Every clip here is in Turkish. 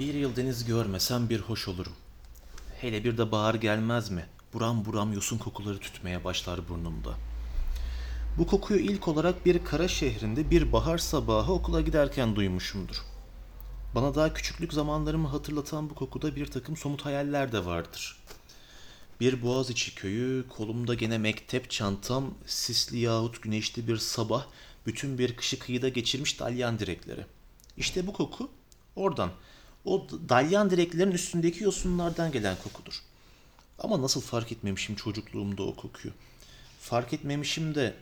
Bir yıl deniz görmesem bir hoş olurum. Hele bir de bahar gelmez mi? Buram buram yosun kokuları tütmeye başlar burnumda. Bu kokuyu ilk olarak bir kara şehrinde bir bahar sabahı okula giderken duymuşumdur. Bana daha küçüklük zamanlarımı hatırlatan bu kokuda bir takım somut hayaller de vardır. Bir Boğaziçi köyü, kolumda gene mektep çantam, sisli yahut güneşli bir sabah, bütün bir kışı kıyıda geçirmiş dalyan direkleri. İşte bu koku oradan, o dalyan direklerin üstündeki yosunlardan gelen kokudur. Ama nasıl fark etmemişim çocukluğumda o kokuyu. Fark etmemişim de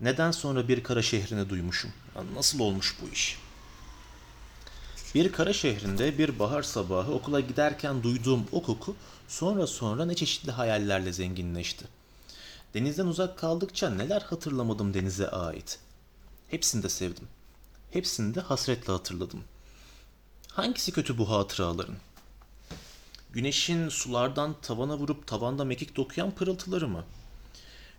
neden sonra bir kara şehrine duymuşum. Nasıl olmuş bu iş? Bir kara şehrinde bir bahar sabahı okula giderken duyduğum o koku sonra sonra ne çeşitli hayallerle zenginleşti. Denizden uzak kaldıkça neler hatırlamadım denize ait. Hepsini de sevdim. Hepsini de hasretle hatırladım. Hangisi kötü bu hatıraların? Güneşin sulardan tavana vurup tavanda mekik dokuyan pırıltıları mı?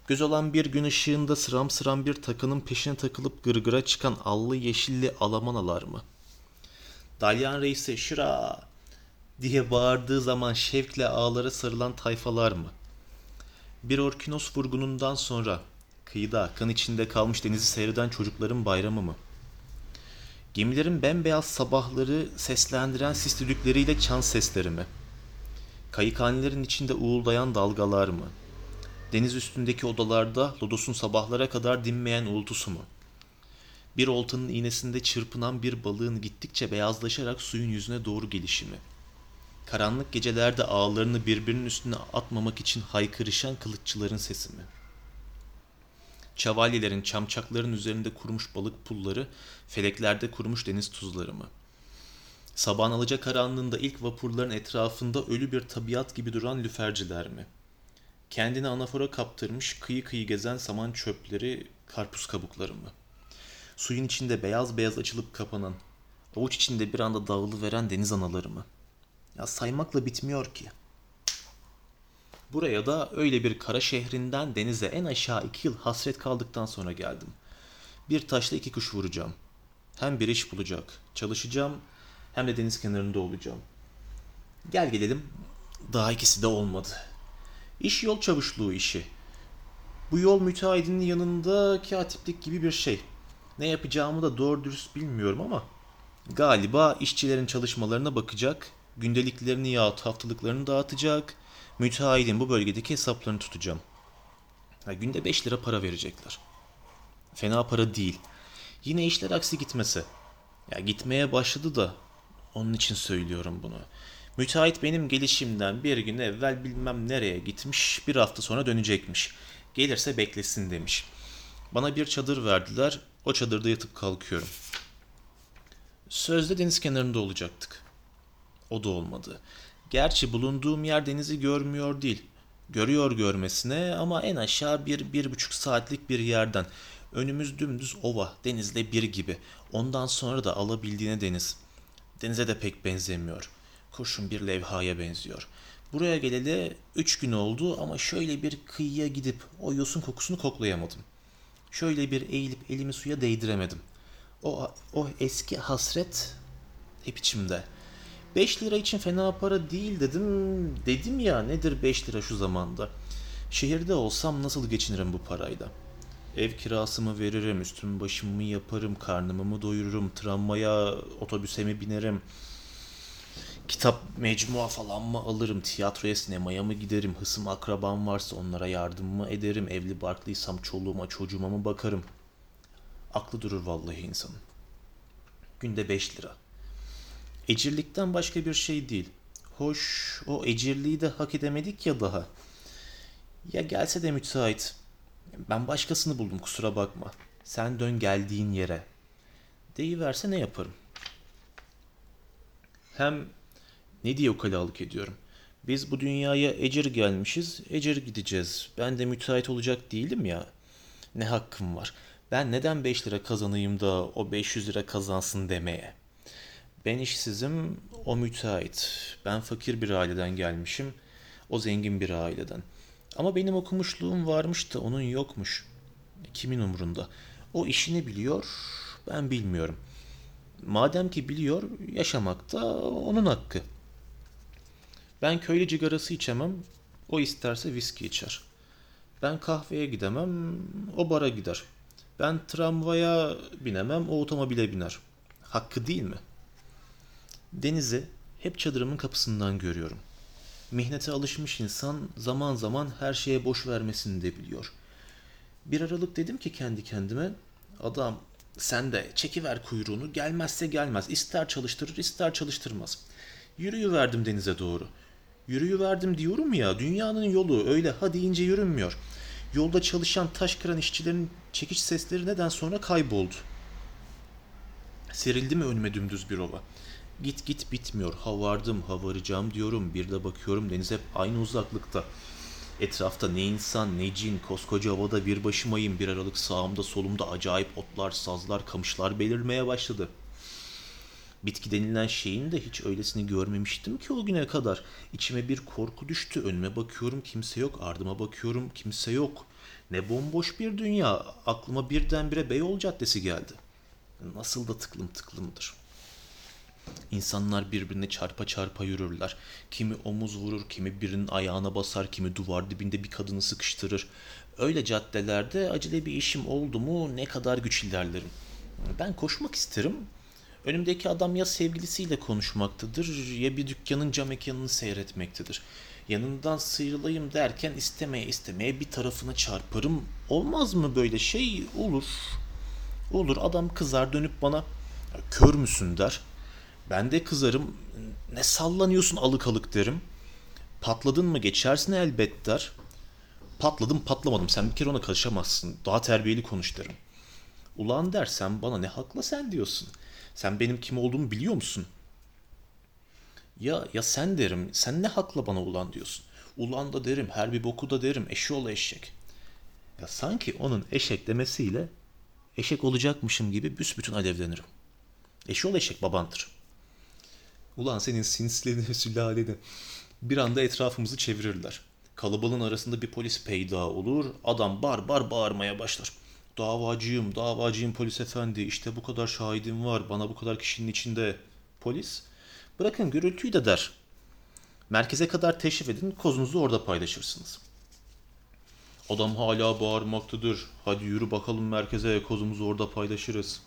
Göz alan bir gün ışığında sıram sıram bir takının peşine takılıp gırgıra çıkan allı yeşilli alamanalar mı? Dalyan Reis'e şıra diye bağırdığı zaman şevkle ağlara sarılan tayfalar mı? Bir orkinos vurgunundan sonra kıyıda kan içinde kalmış denizi seyreden çocukların bayramı mı? Gemilerin bembeyaz sabahları seslendiren sis düdükleriyle çan sesleri mi? Kayıkhanelerin içinde uğuldayan dalgalar mı? Deniz üstündeki odalarda lodosun sabahlara kadar dinmeyen uğultusu mu? Bir oltanın iğnesinde çırpınan bir balığın gittikçe beyazlaşarak suyun yüzüne doğru gelişimi. Karanlık gecelerde ağlarını birbirinin üstüne atmamak için haykırışan kılıççıların sesi mi? Çavalyelerin çamçakların üzerinde kurumuş balık pulları, feleklerde kurumuş deniz tuzları mı? Sabahın alacak karanlığında ilk vapurların etrafında ölü bir tabiat gibi duran lüferciler mi? Kendini anafora kaptırmış kıyı kıyı gezen saman çöpleri, karpuz kabukları mı? Suyun içinde beyaz beyaz açılıp kapanan, avuç içinde bir anda dağılıveren deniz anaları mı? Ya saymakla bitmiyor ki. Buraya da öyle bir kara şehrinden denize en aşağı iki yıl hasret kaldıktan sonra geldim. Bir taşla iki kuş vuracağım. Hem bir iş bulacak, çalışacağım hem de deniz kenarında olacağım. Gel gelelim daha ikisi de olmadı. İş yol çavuşluğu işi. Bu yol müteahhidinin yanında katiplik gibi bir şey. Ne yapacağımı da doğru dürüst bilmiyorum ama galiba işçilerin çalışmalarına bakacak, gündeliklerini yahut haftalıklarını dağıtacak, müteahhidin bu bölgedeki hesaplarını tutacağım. Ha, günde 5 lira para verecekler. Fena para değil. Yine işler aksi gitmese. Ya gitmeye başladı da onun için söylüyorum bunu. Müteahhit benim gelişimden bir gün evvel bilmem nereye gitmiş, bir hafta sonra dönecekmiş. Gelirse beklesin demiş. Bana bir çadır verdiler, o çadırda yatıp kalkıyorum. Sözde deniz kenarında olacaktık. O da olmadı. Gerçi bulunduğum yer denizi görmüyor değil. Görüyor görmesine ama en aşağı bir, bir buçuk saatlik bir yerden. Önümüz dümdüz ova, denizle bir gibi. Ondan sonra da alabildiğine deniz. Denize de pek benzemiyor. Kurşun bir levhaya benziyor. Buraya geleli üç gün oldu ama şöyle bir kıyıya gidip o yosun kokusunu koklayamadım. Şöyle bir eğilip elimi suya değdiremedim. O, o eski hasret hep içimde. 5 lira için fena para değil dedim. Dedim ya nedir 5 lira şu zamanda. Şehirde olsam nasıl geçinirim bu parayla? Ev kirasımı veririm, üstüm başımı yaparım, karnımı mı doyururum, tramvaya, otobüse mi binerim, kitap mecmua falan mı alırım, tiyatroya, sinemaya mı giderim, hısım akrabam varsa onlara yardım mı ederim, evli barklıysam çoluğuma çocuğuma mı bakarım? Aklı durur vallahi insanın. Günde 5 lira. Ecirlikten başka bir şey değil. Hoş o ecirliği de hak edemedik ya daha. Ya gelse de müteahhit. Ben başkasını buldum kusura bakma. Sen dön geldiğin yere. Deyiverse ne yaparım? Hem ne diye ukalalık ediyorum. Biz bu dünyaya ecir gelmişiz, ecir gideceğiz. Ben de müteahhit olacak değilim ya. Ne hakkım var? Ben neden 5 lira kazanayım da o 500 lira kazansın demeye? Ben işsizim, o müteahhit. Ben fakir bir aileden gelmişim, o zengin bir aileden. Ama benim okumuşluğum varmış da onun yokmuş. Kimin umrunda? O işini biliyor, ben bilmiyorum. Madem ki biliyor, yaşamak da onun hakkı. Ben köylü cigarası içemem, o isterse viski içer. Ben kahveye gidemem, o bara gider. Ben tramvaya binemem, o otomobile biner. Hakkı değil mi? Denizi hep çadırımın kapısından görüyorum. Mihnete alışmış insan zaman zaman her şeye boş vermesini de biliyor. Bir aralık dedim ki kendi kendime, adam sen de çekiver kuyruğunu gelmezse gelmez. İster çalıştırır ister çalıştırmaz. Yürüyüverdim denize doğru. Yürüyüverdim diyorum ya dünyanın yolu öyle ha deyince yürünmüyor. Yolda çalışan taş kıran işçilerin çekiç sesleri neden sonra kayboldu. Serildi mi önüme dümdüz bir ova. Git git bitmiyor. Ha vardım, ha varacağım diyorum. Bir de bakıyorum deniz hep aynı uzaklıkta. Etrafta ne insan ne cin, koskoca havada bir başımayım. Bir aralık sağımda solumda acayip otlar, sazlar, kamışlar belirmeye başladı. Bitki denilen şeyin de hiç öylesini görmemiştim ki o güne kadar. İçime bir korku düştü. Önüme bakıyorum kimse yok. Ardıma bakıyorum kimse yok. Ne bomboş bir dünya. Aklıma birdenbire Beyoğlu Caddesi geldi. Nasıl da tıklım tıklımdır. İnsanlar birbirine çarpa çarpa yürürler. Kimi omuz vurur, kimi birinin ayağına basar, kimi duvar dibinde bir kadını sıkıştırır. Öyle caddelerde acele bir işim oldu mu ne kadar güç ilerlerim. Ben koşmak isterim. Önümdeki adam ya sevgilisiyle konuşmaktadır ya bir dükkanın cam mekanını seyretmektedir. Yanından sıyrılayım derken istemeye istemeye bir tarafına çarparım. Olmaz mı böyle şey? Olur. Olur adam kızar dönüp bana kör müsün der. Ben de kızarım. Ne sallanıyorsun alık alık derim. Patladın mı geçersin elbet der. Patladım patlamadım sen bir kere ona karışamazsın. Daha terbiyeli konuş derim. Ulan der sen bana ne hakla sen diyorsun. Sen benim kim olduğumu biliyor musun? Ya ya sen derim. Sen ne hakla bana ulan diyorsun. Ulan da derim. Her bir boku da derim. Eşoğlu eşek. Ya sanki onun eşek demesiyle eşek olacakmışım gibi büsbütün alevlenirim. Eşoğlu eşek babandır. Ulan senin sinslerini, sülaleni. Bir anda etrafımızı çevirirler. Kalabalığın arasında bir polis peyda olur. Adam bar bar bağırmaya başlar. Davacıyım, davacıyım polis efendi. İşte bu kadar şahidim var. Bana bu kadar kişinin içinde. Polis, bırakın gürültüyü de der. Merkeze kadar teşrif edin, kozunuzu orada paylaşırsınız. Adam hala bağırmaktadır. Hadi yürü bakalım merkeze, kozumuzu orada paylaşırız.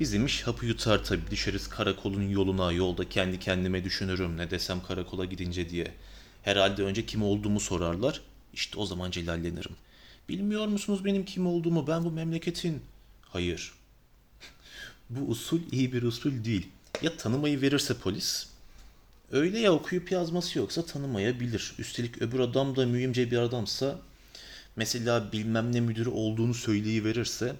Bizim iş hapı yutar tabii düşeriz karakolun yoluna yolda kendi kendime düşünürüm ne desem karakola gidince diye. Herhalde önce kim olduğumu sorarlar. İşte o zaman celallenirim. Bilmiyor musunuz benim kim olduğumu? Ben bu memleketin. Hayır. bu usul iyi bir usul değil. Ya tanımayı verirse polis? Öyle ya okuyup yazması yoksa tanımayabilir. Üstelik öbür adam da mühimce bir adamsa mesela bilmem ne müdürü olduğunu söyleyiverirse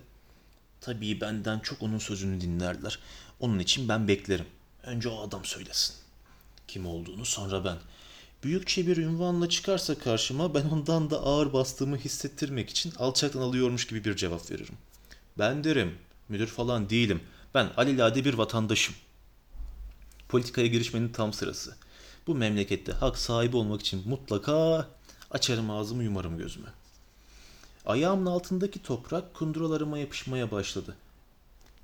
tabii benden çok onun sözünü dinlerler. Onun için ben beklerim. Önce o adam söylesin. Kim olduğunu sonra ben. Büyükçe bir ünvanla çıkarsa karşıma ben ondan da ağır bastığımı hissettirmek için alçaktan alıyormuş gibi bir cevap veririm. Ben derim, müdür falan değilim. Ben alelade bir vatandaşım. Politikaya girişmenin tam sırası. Bu memlekette hak sahibi olmak için mutlaka açarım ağzımı yumarım gözümü. Ayağımın altındaki toprak kunduralarıma yapışmaya başladı.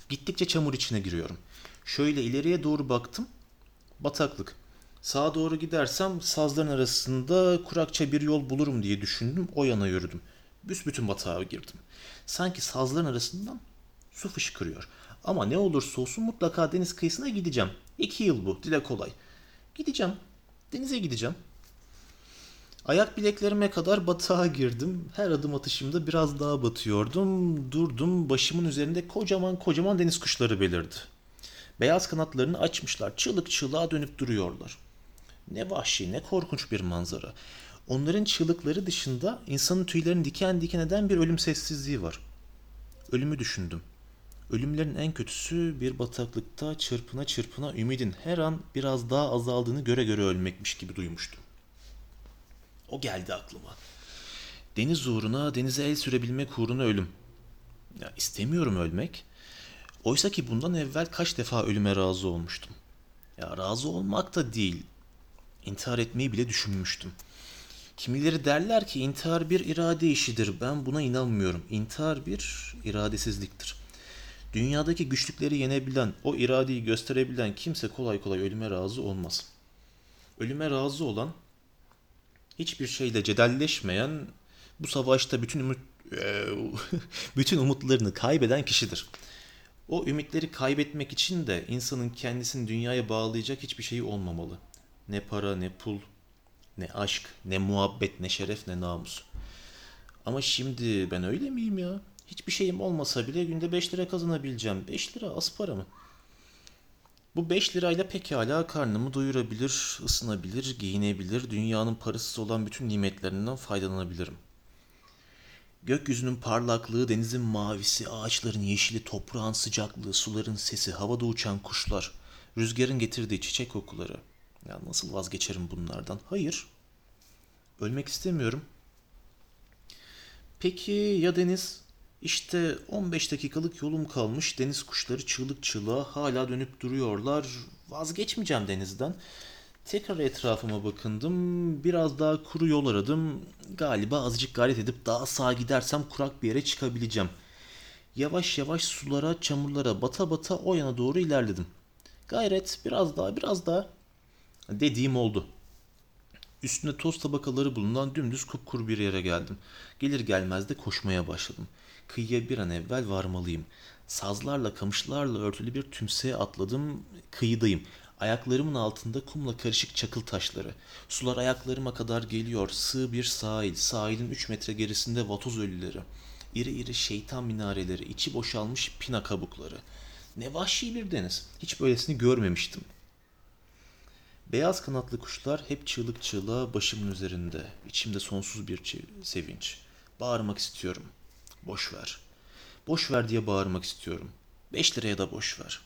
Gittikçe çamur içine giriyorum. Şöyle ileriye doğru baktım. Bataklık. Sağa doğru gidersem sazların arasında kurakça bir yol bulurum diye düşündüm. O yana yürüdüm. Büsbütün batağa girdim. Sanki sazların arasından su fışkırıyor. Ama ne olursa olsun mutlaka deniz kıyısına gideceğim. İki yıl bu. Dile kolay. Gideceğim. Denize gideceğim. Ayak bileklerime kadar batağa girdim. Her adım atışımda biraz daha batıyordum. Durdum. Başımın üzerinde kocaman kocaman deniz kuşları belirdi. Beyaz kanatlarını açmışlar. Çığlık çığlığa dönüp duruyorlar. Ne vahşi, ne korkunç bir manzara. Onların çığlıkları dışında insanın tüylerini diken diken eden bir ölüm sessizliği var. Ölümü düşündüm. Ölümlerin en kötüsü bir bataklıkta çırpına çırpına ümidin her an biraz daha azaldığını göre göre ölmekmiş gibi duymuştum. O geldi aklıma. Deniz uğruna denize el sürebilmek uğruna ölüm. Ya istemiyorum ölmek. Oysa ki bundan evvel kaç defa ölüme razı olmuştum. Ya razı olmak da değil. İntihar etmeyi bile düşünmüştüm. Kimileri derler ki intihar bir irade işidir. Ben buna inanmıyorum. İntihar bir iradesizliktir. Dünyadaki güçlükleri yenebilen, o iradeyi gösterebilen kimse kolay kolay ölüme razı olmaz. Ölüme razı olan, hiçbir şeyle cedelleşmeyen, bu savaşta bütün umut, eee, bütün umutlarını kaybeden kişidir. O ümitleri kaybetmek için de insanın kendisini dünyaya bağlayacak hiçbir şeyi olmamalı. Ne para, ne pul, ne aşk, ne muhabbet, ne şeref, ne namus. Ama şimdi ben öyle miyim ya? Hiçbir şeyim olmasa bile günde 5 lira kazanabileceğim. 5 lira az para mı? Bu 5 lirayla pekala karnımı doyurabilir, ısınabilir, giyinebilir, dünyanın parasız olan bütün nimetlerinden faydalanabilirim. Gökyüzünün parlaklığı, denizin mavisi, ağaçların yeşili, toprağın sıcaklığı, suların sesi, havada uçan kuşlar, rüzgarın getirdiği çiçek kokuları. Ya nasıl vazgeçerim bunlardan? Hayır. Ölmek istemiyorum. Peki ya deniz? İşte 15 dakikalık yolum kalmış. Deniz kuşları çığlık çığlığa hala dönüp duruyorlar. Vazgeçmeyeceğim denizden. Tekrar etrafıma bakındım. Biraz daha kuru yol aradım. Galiba azıcık gayret edip daha sağa gidersem kurak bir yere çıkabileceğim. Yavaş yavaş sulara, çamurlara bata bata o yana doğru ilerledim. Gayret biraz daha biraz daha. Dediğim oldu. Üstünde toz tabakaları bulunan dümdüz kupkuru bir yere geldim. Gelir gelmez de koşmaya başladım. Kıyıya bir an evvel varmalıyım. Sazlarla, kamışlarla örtülü bir tümseye atladım. Kıyıdayım. Ayaklarımın altında kumla karışık çakıl taşları. Sular ayaklarıma kadar geliyor. Sığ bir sahil. Sahilin 3 metre gerisinde vatoz ölüleri. İri iri şeytan minareleri, içi boşalmış pina kabukları. Ne vahşi bir deniz. Hiç böylesini görmemiştim. Beyaz kanatlı kuşlar hep çığlık çığlığa başımın üzerinde. İçimde sonsuz bir sevinç. Bağırmak istiyorum. Boş ver. Boş ver diye bağırmak istiyorum. Beş liraya da boş ver.